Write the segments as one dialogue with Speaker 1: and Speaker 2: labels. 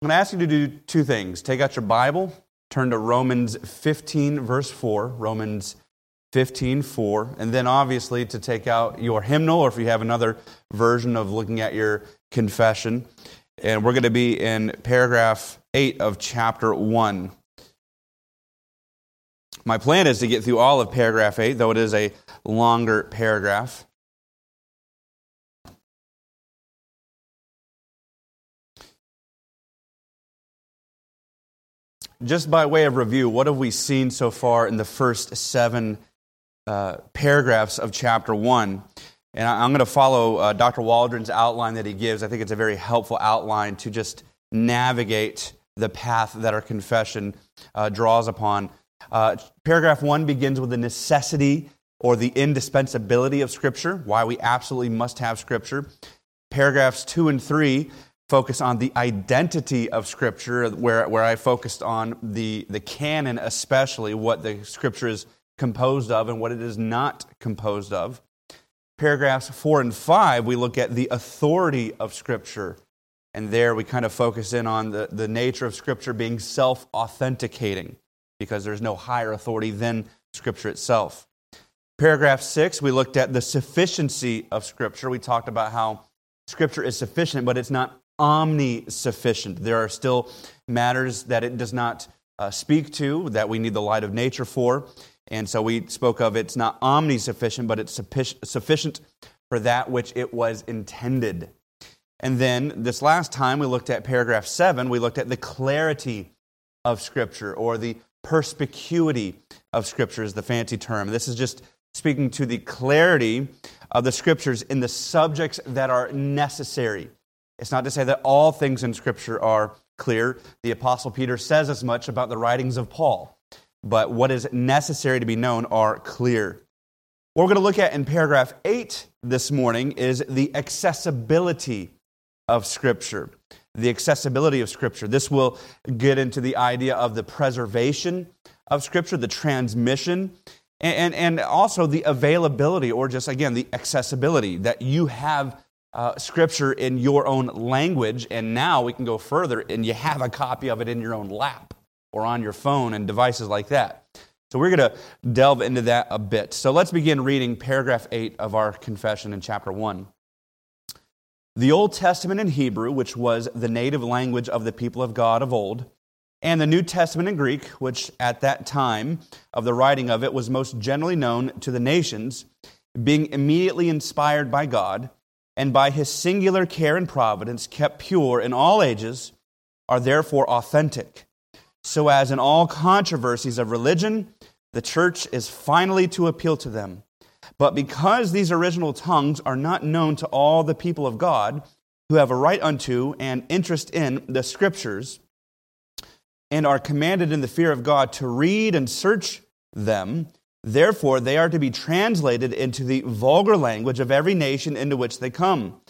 Speaker 1: I'm going to ask you to do two things. Take out your Bible, turn to Romans 15, verse 4. Romans 15, 4. And then obviously to take out your hymnal, or if you have another version of looking at your confession. And we're going to be in paragraph 8 of chapter 1. My plan is to get through all of paragraph 8, though it is a longer paragraph. Just by way of review, what have we seen so far in the first seven uh, paragraphs of chapter 1? And I'm going to follow uh, Dr. Waldron's outline that he gives. I think it's a very helpful outline to just navigate the path that our confession uh, draws upon. Uh, paragraph 1 begins with the necessity or the indispensability of Scripture, why we absolutely must have Scripture. Paragraphs 2 and 3 focus on the identity of Scripture, where, where I focused on the, the canon, especially what the Scripture is composed of and what it is not composed of. Paragraphs 4 and 5, we look at the authority of Scripture. And there we kind of focus in on the, the nature of Scripture being self authenticating because there's no higher authority than Scripture itself. Paragraph 6, we looked at the sufficiency of Scripture. We talked about how Scripture is sufficient, but it's not omni sufficient. There are still matters that it does not uh, speak to that we need the light of nature for. And so we spoke of it's not omni sufficient, but it's sufficient for that which it was intended. And then this last time we looked at paragraph 7, we looked at the clarity of Scripture or the perspicuity of Scripture is the fancy term. This is just speaking to the clarity of the Scriptures in the subjects that are necessary. It's not to say that all things in Scripture are clear. The Apostle Peter says as much about the writings of Paul, but what is necessary to be known are clear. What we're going to look at in paragraph 8 this morning is the accessibility of Scripture. The accessibility of Scripture. This will get into the idea of the preservation of Scripture, the transmission, and, and, also the availability, or just again, the accessibility that you have uh, scripture in your own language, and now we can go further and you have a copy of it in your own lap or on your phone and devices like that. So we're going to delve into that a bit. So let's begin reading paragraph 8 of our confession in chapter 1. The Old Testament in Hebrew, which was the native language of the people of God of old, and the New Testament in Greek, which at that time of the writing of it was most generally known to the nations, being immediately inspired by God and by his singular care and providence kept pure in all ages, are therefore authentic. So, as in all controversies of religion, the church is finally to appeal to them. But because these original tongues are not known to all the people of God, who have a right unto and interest in the scriptures, and are commanded in the fear of God to read and search them, Therefore, they are to be translated into the vulgar language of every nation into which they come,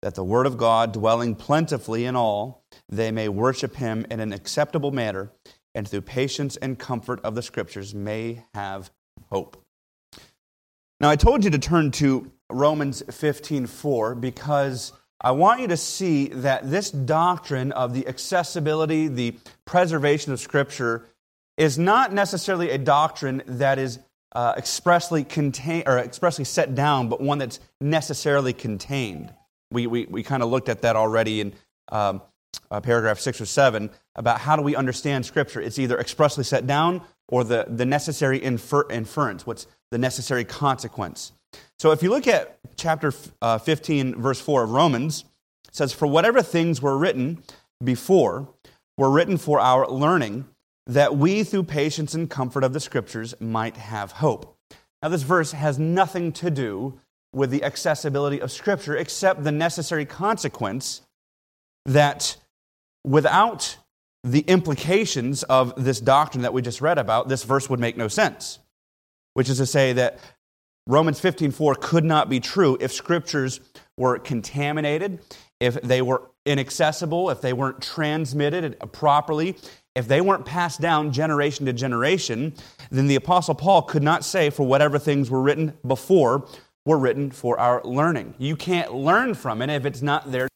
Speaker 1: that the word of God, dwelling plentifully in all, they may worship him in an acceptable manner, and through patience and comfort of the scriptures may have hope. Now, I told you to turn to Romans 15:4 because I want you to see that this doctrine of the accessibility, the preservation of scripture is not necessarily a doctrine that is uh, expressly contain or expressly set down, but one that's necessarily contained. We, we, we kind of looked at that already in um, uh, paragraph six or seven about how do we understand Scripture. It's either expressly set down or the, the necessary infer- inference, what's the necessary consequence. So if you look at chapter uh, 15, verse 4 of Romans, says, For whatever things were written before were written for our learning that we, through patience and comfort of the Scriptures, might have hope. Now, this verse has nothing to do with the accessibility of Scripture except the necessary consequence that without the implications of this doctrine that we just read about, this verse would make no sense. Which is to say that Romans 15:4 could not be true if scriptures were contaminated, if they were inaccessible, if they weren't transmitted properly, if they weren't passed down generation to generation, then the Apostle Paul could not say, for whatever things were written before were written for our learning. You can't learn from it if it's not there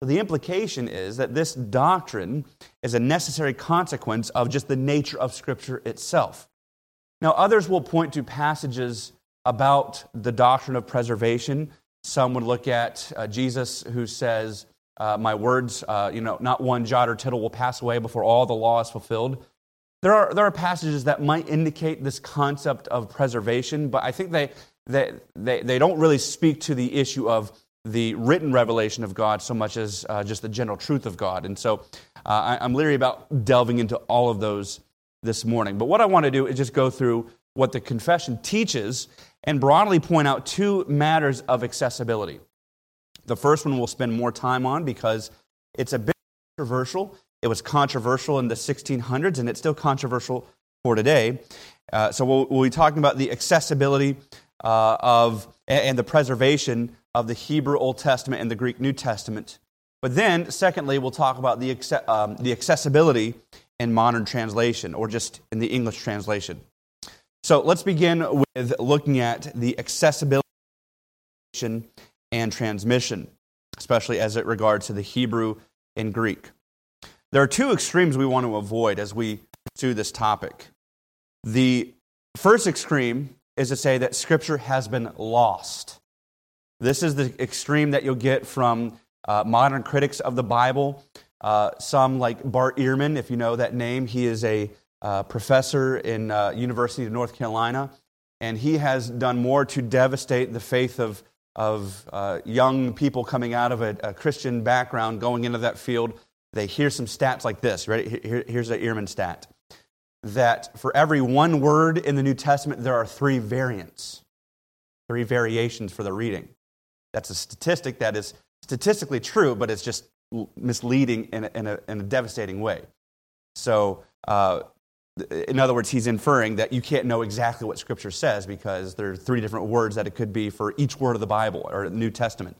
Speaker 1: the implication is that this doctrine is a necessary consequence of just the nature of Scripture itself. Now, others will point to passages about the doctrine of preservation. Some would look at uh, Jesus, who says, uh, My words, uh, you know, not one jot or tittle will pass away before all the law is fulfilled. There are, there are passages that might indicate this concept of preservation, but I think they, they, they, they don't really speak to the issue of the written revelation of God so much as uh, just the general truth of God. And so uh, I, am leery about delving into all of those this morning. But what I want to do is just go through what the confession teaches and broadly point out two matters of accessibility. The first one we'll spend more time on because it's a bit controversial. It was controversial in the 1600s and it's still controversial for today. Uh, so we'll, we'll, be talking about the accessibility uh, of and the preservation of the Hebrew Old Testament and the Greek New Testament. But then, secondly, we'll talk about the, um, the accessibility in modern translation or just in the English translation. So let's begin with looking at the accessibility and transmission, especially as it regards to the Hebrew and Greek. There are two extremes we want to avoid as we pursue this topic. The first extreme is to say that Scripture has been lost. This is the extreme that you'll get from uh, modern critics of the Bible. Uh, some like Bart Ehrman, if you know that name, he is a uh, professor in uh, University of North Carolina, and he has done more to devastate the faith of, of uh, young people coming out of a, a, Christian background going into that field. They hear some stats like this. Right? Here, here's an Ehrman stat that for every one word in the New Testament, there are three variants, three variations for the reading. That's a statistic that is statistically true, but it's just misleading in a, in a, in a devastating way. So, uh, in other words, he's inferring that you can't know exactly what Scripture says because there are three different words that it could be for each word of the Bible or New Testament.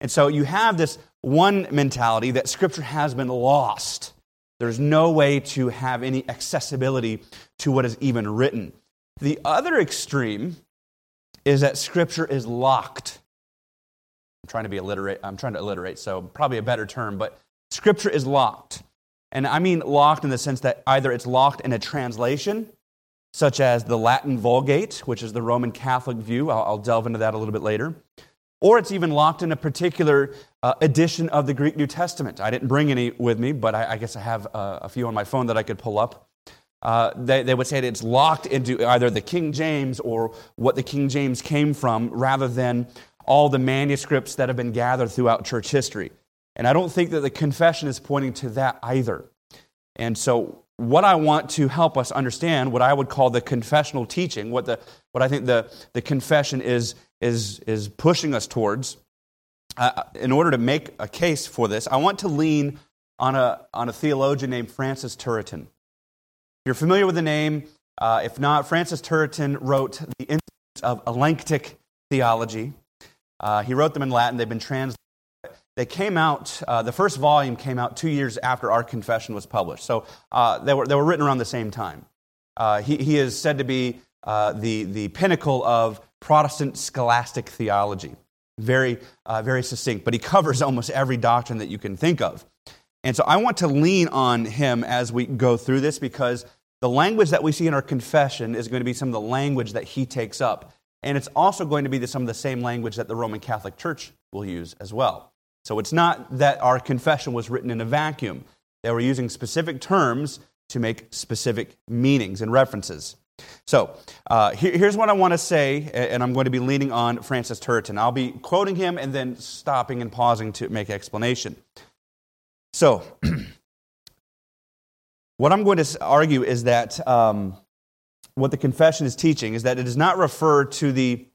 Speaker 1: And so you have this one mentality that Scripture has been lost. There's no way to have any accessibility to what is even written. The other extreme is that Scripture is locked. I'm trying to be illiterate. I'm trying to alliterate, so probably a better term, but Scripture is locked. And I mean locked in the sense that either it's locked in a translation, such as the Latin Vulgate, which is the Roman Catholic view. I'll, I'll delve into that a little bit later. Or it's even locked in a particular uh, edition of the Greek New Testament. I didn't bring any with me, but I, I guess I have uh, a few on my phone that I could pull up. Uh, they, they, would say that it's locked into either the King James or what the King James came from rather than all the manuscripts that have been gathered throughout church history. And I don't think that the confession is pointing to that either. And so, what I want to help us understand, what I would call the confessional teaching, what, the, what I think the, the confession is, is, is pushing us towards, uh, in order to make a case for this, I want to lean on a, on a theologian named Francis Turretin. If you're familiar with the name, uh, if not, Francis Turretin wrote the Institutes of Elenctic Theology. Uh, he wrote them in Latin. They've been translated. They came out, uh, the first volume came out two years after our confession was published. So uh, they, were, they were written around the same time. Uh, he, he is said to be uh, the, the pinnacle of Protestant scholastic theology. Very, uh, very succinct, but he covers almost every doctrine that you can think of. And so I want to lean on him as we go through this because the language that we see in our confession is going to be some of the language that he takes up and it's also going to be some of the same language that the Roman Catholic Church will use as well. So it's not that our confession was written in a vacuum. They were using specific terms to make specific meanings and references. So uh, here, here's what I want to say, and I'm going to be leaning on Francis Turretin. I'll be quoting him and then stopping and pausing to make explanation. So, what I'm going to argue is that um, what the confession is teaching is that it does not refer to the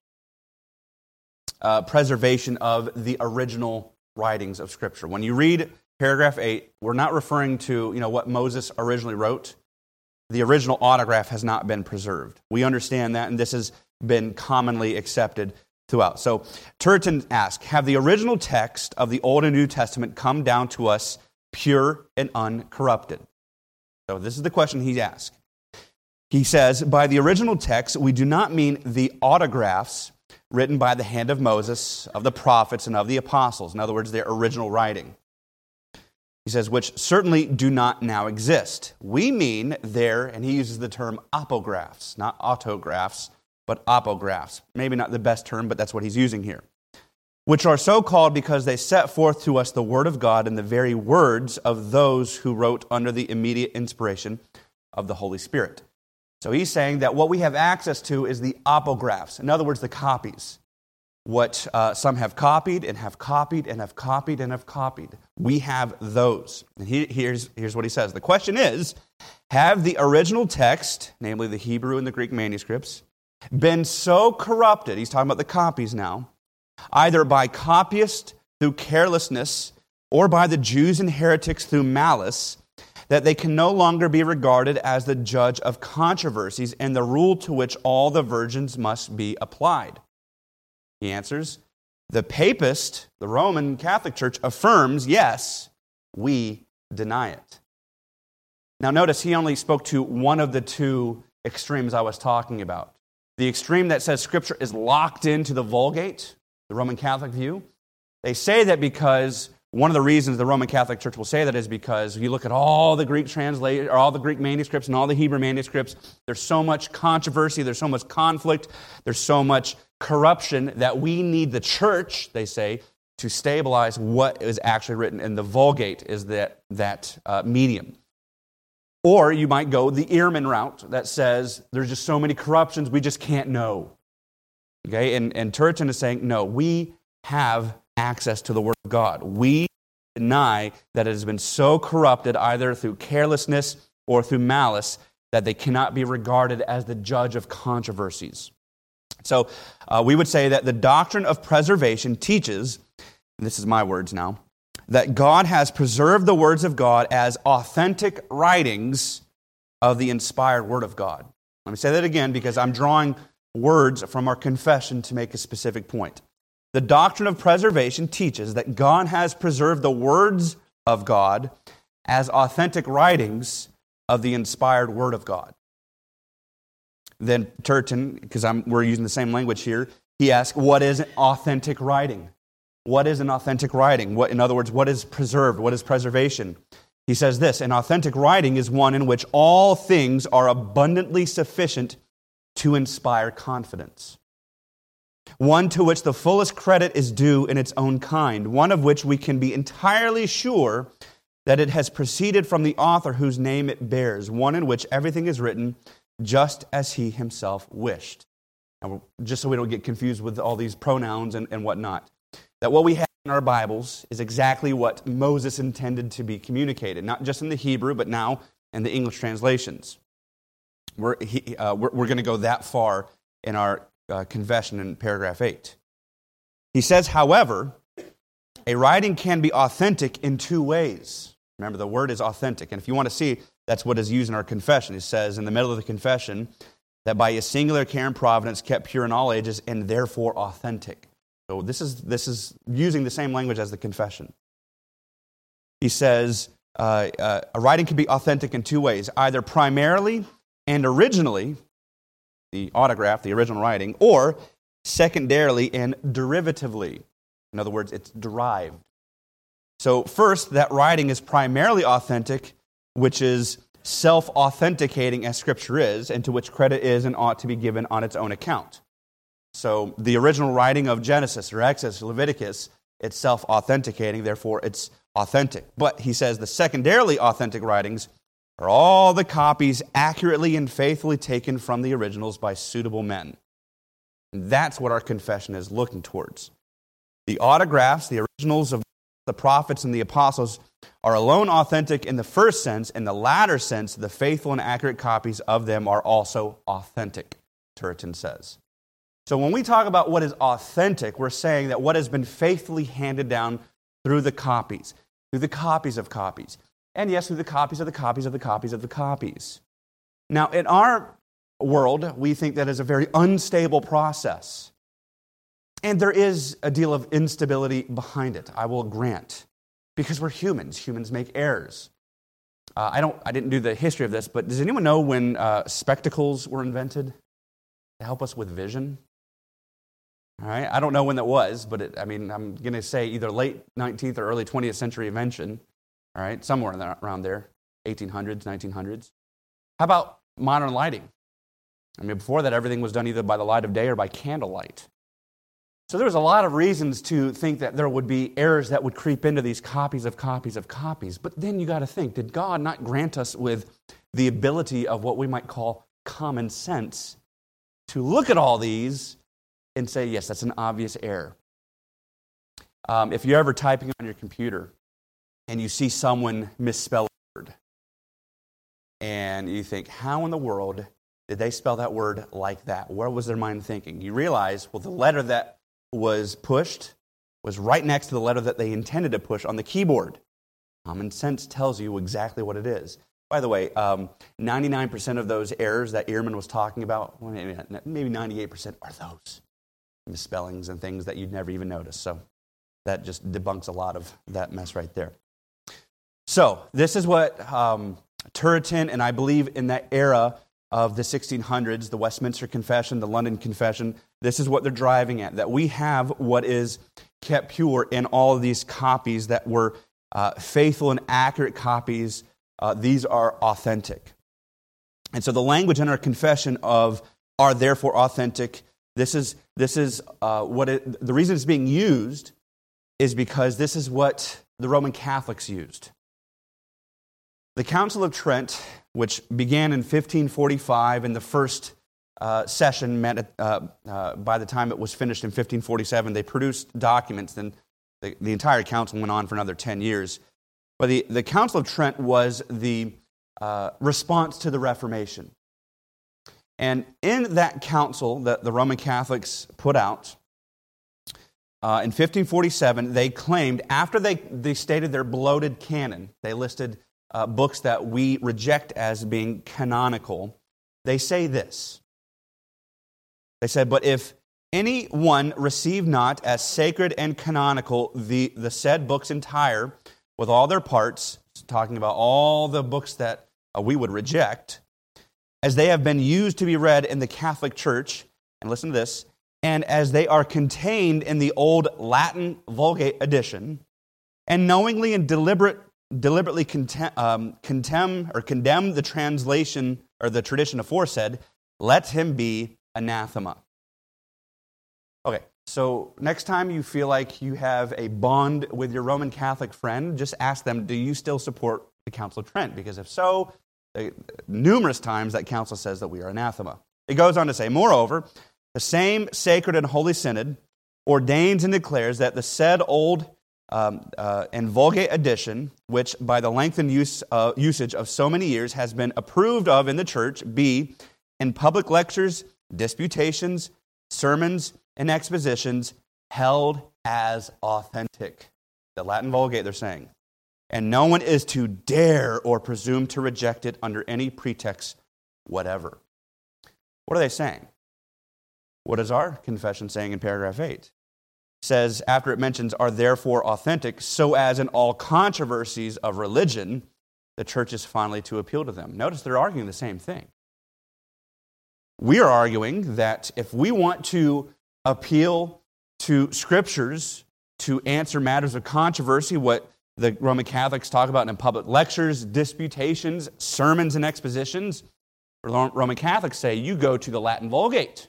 Speaker 1: uh, preservation of the original writings of Scripture. When you read paragraph 8, we're not referring to you know, what Moses originally wrote. The original autograph has not been preserved. We understand that, and this has been commonly accepted throughout. So Turretin asks Have the original text of the Old and New Testament come down to us pure and uncorrupted? So this is the question he's asked. He says, by the original text, we do not mean the autographs written by the hand of Moses, of the prophets, and of the apostles. In other words, their original writing. He says, which certainly do not now exist. We mean there, and he uses the term apographs, not autographs, but apographs. Maybe not the best term, but that's what he's using here. Which are so called because they set forth to us the Word of God in the very words of those who wrote under the immediate inspiration of the Holy Spirit. So he's saying that what we have access to is the apographs, in other words, the copies. What uh, some have copied and have copied and have copied and have copied. We have those. And he, here's, here's what he says The question is Have the original text, namely the Hebrew and the Greek manuscripts, been so corrupted? He's talking about the copies now, either by copyists through carelessness or by the Jews and heretics through malice that they can no longer be regarded as the judge of controversies and the rule to which all the virgins must be applied? He answers, The papist, the Roman Catholic Church, affirms, yes, we deny it. Now, notice he only spoke to one of the two extremes I was talking about. The extreme that says Scripture is locked into the Vulgate, the Roman Catholic view. They say that because one of the reasons the Roman Catholic Church will say that is because if you look at all the Greek translate or all the Greek manuscripts and all the Hebrew manuscripts, there's so much controversy, there's so much conflict, there's so much corruption that we need the church, they say, to stabilize what is actually written. And the Vulgate is that, that uh, medium. Or you might go the Ehrman route that says there's just so many corruptions, we just can't know. Okay, and, and Turretin is saying, no, we have access to the Word of God. We deny that it has been so corrupted either through carelessness or through malice that they cannot be regarded as the judge of controversies. So uh, we would say that the doctrine of preservation teaches, this is my words now, that God has preserved the words of God as authentic writings of the inspired Word of God. Let me say that again because I'm drawing words from our confession to make a specific point. The doctrine of preservation teaches that God has preserved the words of God as authentic writings of the inspired Word of God. Then Turretin, because we're using the same language here, he asks, What is authentic writing? What is an authentic writing? What, in other words, what is preserved? What is preservation? He says this An authentic writing is one in which all things are abundantly sufficient to inspire confidence one to which the fullest credit is due in its own kind, one of which we can be entirely sure that it has proceeded from the author whose name it bears, one in which everything is written just as he himself wished. Now, just so we don't get confused with all these pronouns and, and whatnot, that what we have in our Bibles is exactly what Moses intended to be communicated, not just in the Hebrew, but now in the English translations. We're, uh, we're, we're going to go that far in our uh, confession in paragraph 8. He says, however, a writing can be authentic in two ways. Remember, the word is authentic. And if you want to see, that's what is used in our confession. It says in the middle of the confession that by a singular care and providence kept pure in all ages and therefore authentic. So this is, this is using the same language as the confession. He says uh, uh, a writing can be authentic in two ways either primarily and originally the autograph, the original writing, or secondarily and derivatively. In other words, it's derived. So, first, that writing is primarily authentic, which is self authenticating as Scripture is, and to which credit is and ought to be given on its own account. So, the original writing of Genesis or Exodus, Leviticus, it's self authenticating, therefore it's authentic. But he says the secondarily authentic writings are all the copies accurately and faithfully taken from the originals by suitable men. And that's what our confession is looking towards. The autographs, the originals of the prophets and the apostles, are alone authentic in the first sense. In the latter sense, the faithful and accurate copies of them are also authentic, Turretin says. So when we talk about what is authentic, we're saying that what has been faithfully handed down through the copies, through the copies of copies and yes, through the copies of the copies of the copies of the copies. Now, in our world, we think that is a very unstable process. And there is a deal of instability behind it, I will grant, because we're humans. Humans make errors. Uh, I, don't, I didn't do the history of this, but does anyone know when uh, spectacles were invented to help us with vision? All right, I don't know when that was, but it, I mean, I'm going to say either late 19th or early 20th century invention. All right, somewhere around there, 1800s, 1900s. How about modern lighting? I mean, before that, everything was done either by the light of day or by candlelight. So there was a lot of reasons to think that there would be errors that would creep into these copies of copies of copies. But then you got to think did God not grant us with the ability of what we might call common sense to look at all these and say, yes, that's an obvious error? Um, if you're ever typing on your computer and you see someone misspell a word, and you think, how in the world did they spell that word like that? Where was their mind thinking? You realize, well, the letter that was pushed was right next to the letter that they intended to push on the keyboard. Common sense tells you exactly what it is. By the way, um, 99% of those errors that Ehrman was talking about, maybe 98% are those misspellings and things that you'd never even notice. So that just debunks a lot of that mess right there. So this is what um, Turretin, and I believe in that era, of the 1600s, the Westminster Confession, the London Confession, this is what they're driving at that we have what is kept pure in all of these copies that were uh, faithful and accurate copies. Uh, these are authentic. And so the language in our confession of are therefore authentic, this is, this is uh, what it, the reason it's being used is because this is what the Roman Catholics used. The Council of Trent which began in 1545, and the first uh, session met uh, uh, by the time it was finished in 1547. They produced documents, and the, the entire council went on for another 10 years. But the, the Council of Trent was the uh, response to the Reformation. And in that council that the Roman Catholics put out, uh, in 1547, they claimed, after they, they stated their bloated canon, they listed uh, books that we reject as being canonical, they say this. They said, But if any one receive not as sacred and canonical the, the said books entire, with all their parts, talking about all the books that uh, we would reject, as they have been used to be read in the Catholic Church, and listen to this, and as they are contained in the old Latin Vulgate edition, and knowingly and deliberate deliberately contem, um, contemn or condemn the translation or the tradition aforesaid, let him be anathema. Okay, so next time you feel like you have a bond with your Roman Catholic friend, just ask them, do you still support the Council of Trent? Because if so, numerous times that council says that we are anathema. It goes on to say, moreover, the same sacred and holy synod ordains and declares that the said old um, uh, and Vulgate edition, which by the lengthened use, uh, usage of so many years has been approved of in the church, be in public lectures, disputations, sermons, and expositions held as authentic. The Latin Vulgate, they're saying. And no one is to dare or presume to reject it under any pretext whatever. What are they saying? What is our confession saying in paragraph 8? Says, after it mentions, are therefore authentic, so as in all controversies of religion, the church is finally to appeal to them. Notice they're arguing the same thing. We are arguing that if we want to appeal to scriptures to answer matters of controversy, what the Roman Catholics talk about in public lectures, disputations, sermons, and expositions, Roman Catholics say you go to the Latin Vulgate.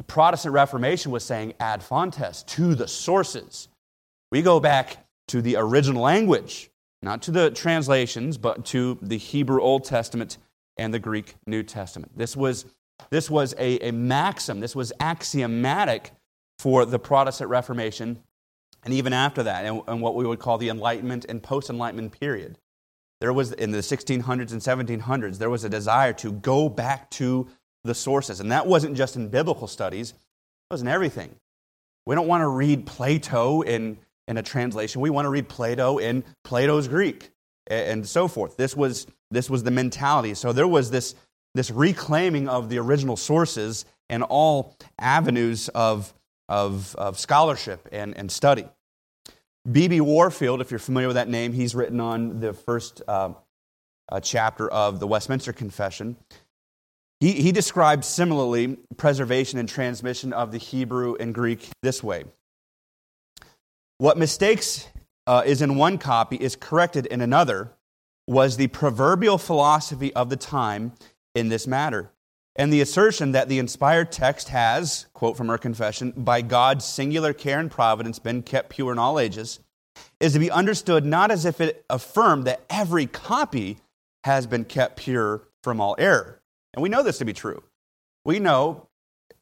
Speaker 1: The Protestant Reformation was saying ad fontes, to the sources. We go back to the original language, not to the translations, but to the Hebrew Old Testament and the Greek New Testament. This was, this was a, a maxim, this was axiomatic for the Protestant Reformation, and even after that, and, and what we would call the Enlightenment and post Enlightenment period. There was, in the 1600s and 1700s, there was a desire to go back to the sources. And that wasn't just in biblical studies, it was in everything. We don't want to read Plato in, in a translation, we want to read Plato in Plato's Greek and so forth. This was, this was the mentality. So there was this, this reclaiming of the original sources and all avenues of, of, of scholarship and, and study. B.B. Warfield, if you're familiar with that name, he's written on the first uh, uh, chapter of the Westminster Confession. He, he describes similarly preservation and transmission of the Hebrew and Greek this way What mistakes uh, is in one copy is corrected in another was the proverbial philosophy of the time in this matter. And the assertion that the inspired text has, quote from our confession, by God's singular care and providence been kept pure in all ages, is to be understood not as if it affirmed that every copy has been kept pure from all error. And we know this to be true. We know,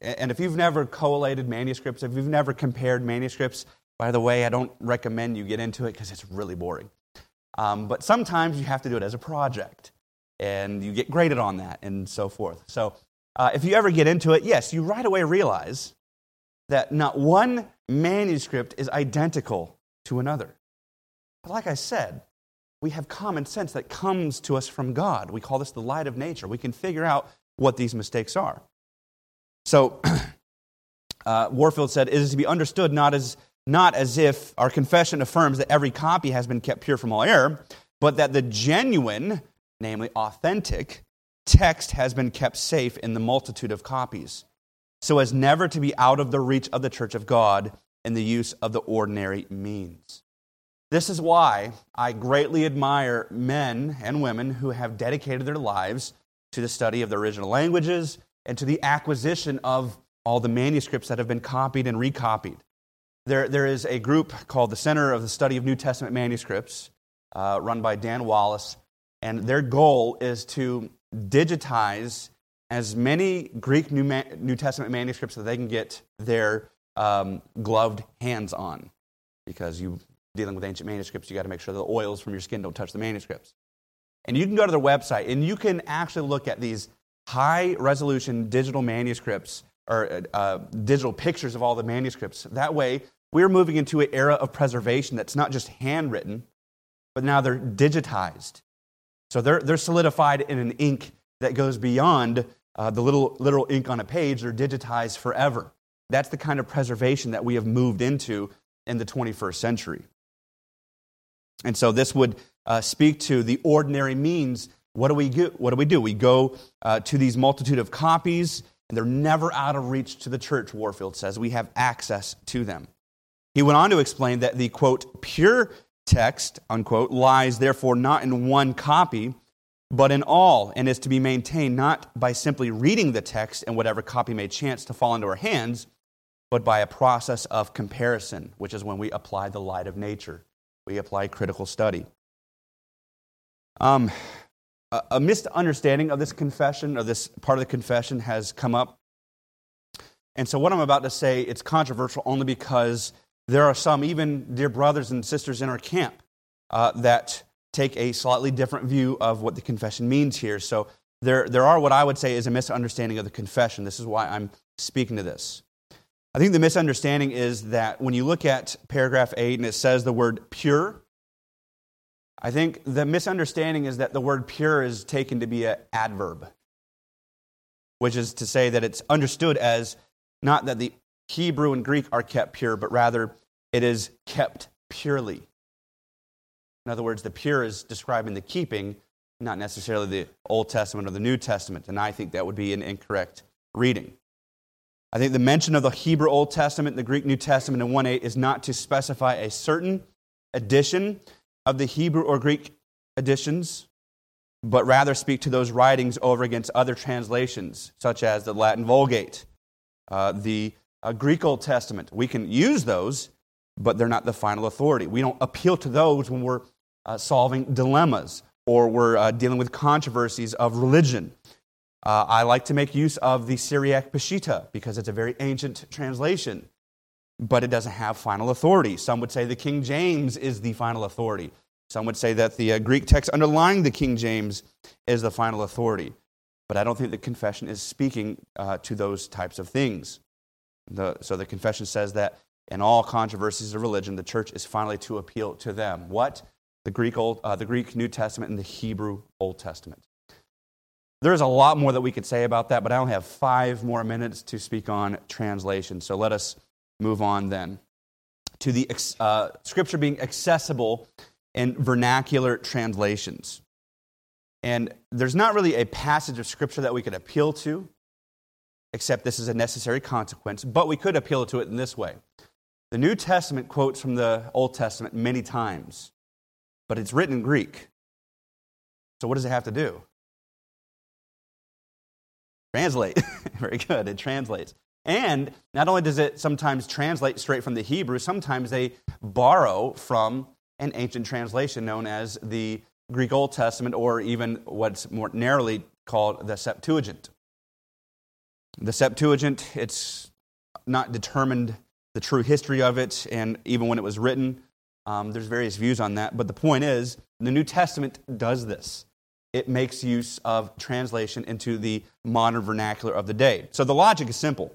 Speaker 1: and if you've never collated manuscripts, if you've never compared manuscripts, by the way, I don't recommend you get into it because it's really boring. Um, but sometimes you have to do it as a project, and you get graded on that and so forth. So uh, if you ever get into it, yes, you right away realize that not one manuscript is identical to another. But like I said, we have common sense that comes to us from God. We call this the light of nature. We can figure out what these mistakes are. So, uh, Warfield said, It is to be understood not as, not as if our confession affirms that every copy has been kept pure from all error, but that the genuine, namely authentic, text has been kept safe in the multitude of copies, so as never to be out of the reach of the church of God in the use of the ordinary means. This is why I greatly admire men and women who have dedicated their lives to the study of the original languages and to the acquisition of all the manuscripts that have been copied and recopied. There, there is a group called the Center of the Study of New Testament Manuscripts, uh, run by Dan Wallace, and their goal is to digitize as many Greek New, New Testament manuscripts that they can get their um, gloved hands on, because you dealing with ancient manuscripts, you got to make sure the oils from your skin don't touch the manuscripts. And you can go to their website and you can actually look at these high resolution digital manuscripts or uh, digital pictures of all the manuscripts. That way, we're moving into an era of preservation that's not just handwritten, but now they're digitized. So they're, they're solidified in an ink that goes beyond uh, the little literal ink on a page. They're digitized forever. That's the kind of preservation that we have moved into in the 21st century. And so this would uh, speak to the ordinary means. What do we do? What do we do? We go uh, to these multitude of copies, and they're never out of reach to the church, Warfield says. We have access to them. He went on to explain that the, quote, pure text, unquote, lies therefore not in one copy, but in all, and is to be maintained not by simply reading the text and whatever copy may chance to fall into our hands, but by a process of comparison, which is when we apply the light of nature we apply critical study. Um, a, a misunderstanding of this confession, or this part of the confession, has come up. And so, what I'm about to say, it's controversial only because there are some, even dear brothers and sisters in our camp, uh, that take a slightly different view of what the confession means here. So, there, there are what I would say is a misunderstanding of the confession. This is why I'm speaking to this. I think the misunderstanding is that when you look at paragraph 8 and it says the word pure, I think the misunderstanding is that the word pure is taken to be an adverb, which is to say that it's understood as not that the Hebrew and Greek are kept pure, but rather it is kept purely. In other words, the pure is describing the keeping, not necessarily the Old Testament or the New Testament, and I think that would be an incorrect reading. I think the mention of the Hebrew Old Testament and the Greek New Testament in 1 8 is not to specify a certain edition of the Hebrew or Greek editions, but rather speak to those writings over against other translations, such as the Latin Vulgate, uh, the uh, Greek Old Testament. We can use those, but they're not the final authority. We don't appeal to those when we're uh, solving dilemmas or we're uh, dealing with controversies of religion. Uh, I like to make use of the Syriac Peshitta because it's a very ancient translation, but it doesn't have final authority. Some would say the King James is the final authority. Some would say that the uh, Greek text underlying the King James is the final authority. But I don't think the confession is speaking uh, to those types of things. The, so the confession says that in all controversies of religion, the church is finally to appeal to them. What? The Greek, Old, uh, the Greek New Testament and the Hebrew Old Testament. There's a lot more that we could say about that, but I only have five more minutes to speak on translation. So let us move on then to the uh, scripture being accessible in vernacular translations. And there's not really a passage of scripture that we could appeal to, except this is a necessary consequence, but we could appeal to it in this way. The New Testament quotes from the Old Testament many times, but it's written in Greek. So, what does it have to do? Translate. Very good. It translates. And not only does it sometimes translate straight from the Hebrew, sometimes they borrow from an ancient translation known as the Greek Old Testament, or even what's more narrowly called the Septuagint. The Septuagint, it's not determined the true history of it, and even when it was written, um, there's various views on that. But the point is, the New Testament does this. It makes use of translation into the modern vernacular of the day. So the logic is simple.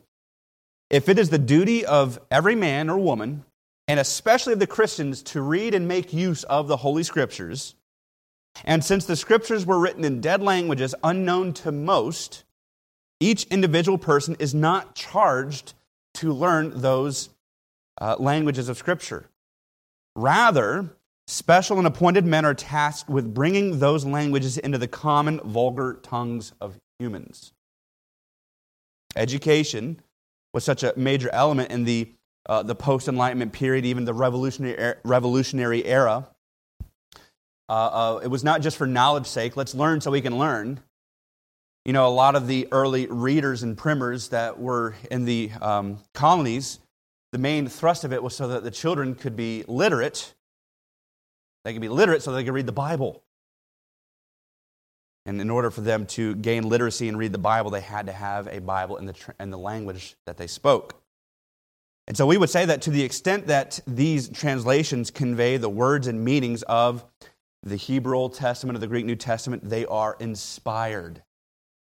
Speaker 1: If it is the duty of every man or woman, and especially of the Christians, to read and make use of the Holy Scriptures, and since the Scriptures were written in dead languages unknown to most, each individual person is not charged to learn those uh, languages of Scripture. Rather, special and appointed men are tasked with bringing those languages into the common, vulgar tongues of humans. Education was such a major element in the, uh, the post Enlightenment period, even the revolutionary, revolutionary era. Uh, uh, it was not just for knowledge's sake, let's learn so we can learn. You know, a lot of the early readers and primers that were in the um, colonies, the main thrust of it was so that the children could be literate. They could be literate so they could read the Bible. And in order for them to gain literacy and read the Bible, they had to have a Bible in the, in the language that they spoke. And so we would say that to the extent that these translations convey the words and meanings of the Hebrew Old Testament or the Greek New Testament, they are inspired.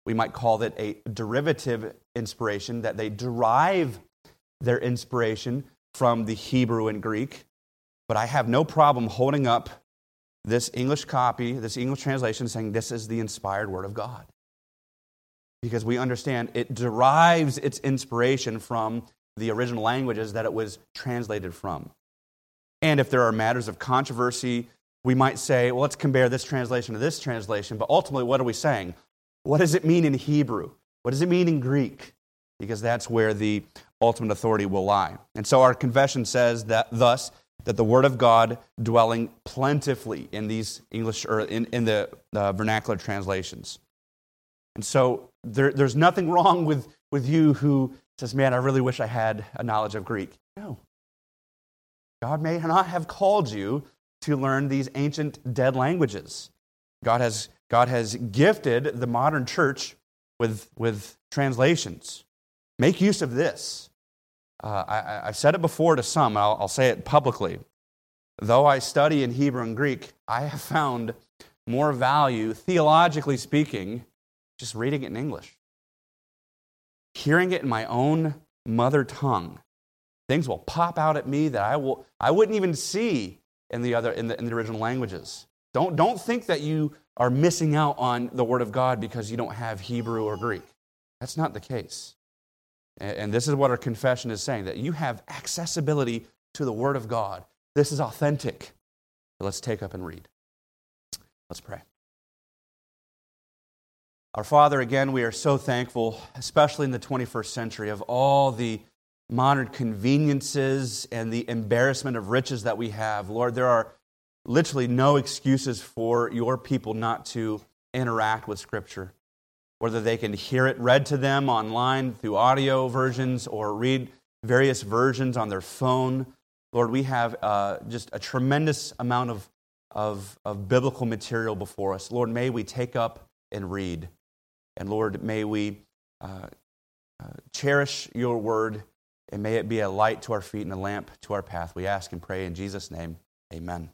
Speaker 1: We might call it a derivative inspiration, that they derive their inspiration from the Hebrew and Greek. But I have no problem holding up this English copy, this English translation, saying this is the inspired Word of God. Because we understand it derives its inspiration from the original languages that it was translated from. And if there are matters of controversy, we might say, well, let's compare this translation to this translation. But ultimately, what are we saying? What does it mean in Hebrew? What does it mean in Greek? Because that's where the ultimate authority will lie. And so our confession says that thus that the word of God dwelling plentifully in these English or in, in the uh, vernacular translations. And so there, there's nothing wrong with, with you who says, Man, I really wish I had a knowledge of Greek. No. God may not have called you to learn these ancient dead languages. God has God has gifted the modern church with, with translations. Make use of this. Uh, I, have said it before to some, I'll, I'll say it publicly. Though I study in Hebrew and Greek, I have found more value, theologically speaking, just reading it in English. Hearing it in my own mother tongue. Things will pop out at me that I, will, I wouldn't even see in the, other, in the, in the original languages. Don't, don't think that you are missing out on the Word of God because you don't have Hebrew or Greek. That's not the case. And this is what our confession is saying that you have accessibility to the Word of God. This is authentic. let's take up and read. Let's pray. Our Father, again, we are so thankful, especially in the 21st century, of all the modern conveniences and the embarrassment of riches that we have. Lord, there are literally no excuses for your people not to interact with Scripture. Whether they can hear it read to them online through audio versions or read various versions on their phone. Lord, we have uh, just a tremendous amount of, of, of biblical material before us. Lord, may we take up and read. And Lord, may we uh, uh, cherish your word and may it be a light to our feet and a lamp to our path. We ask and pray in Jesus' name. Amen.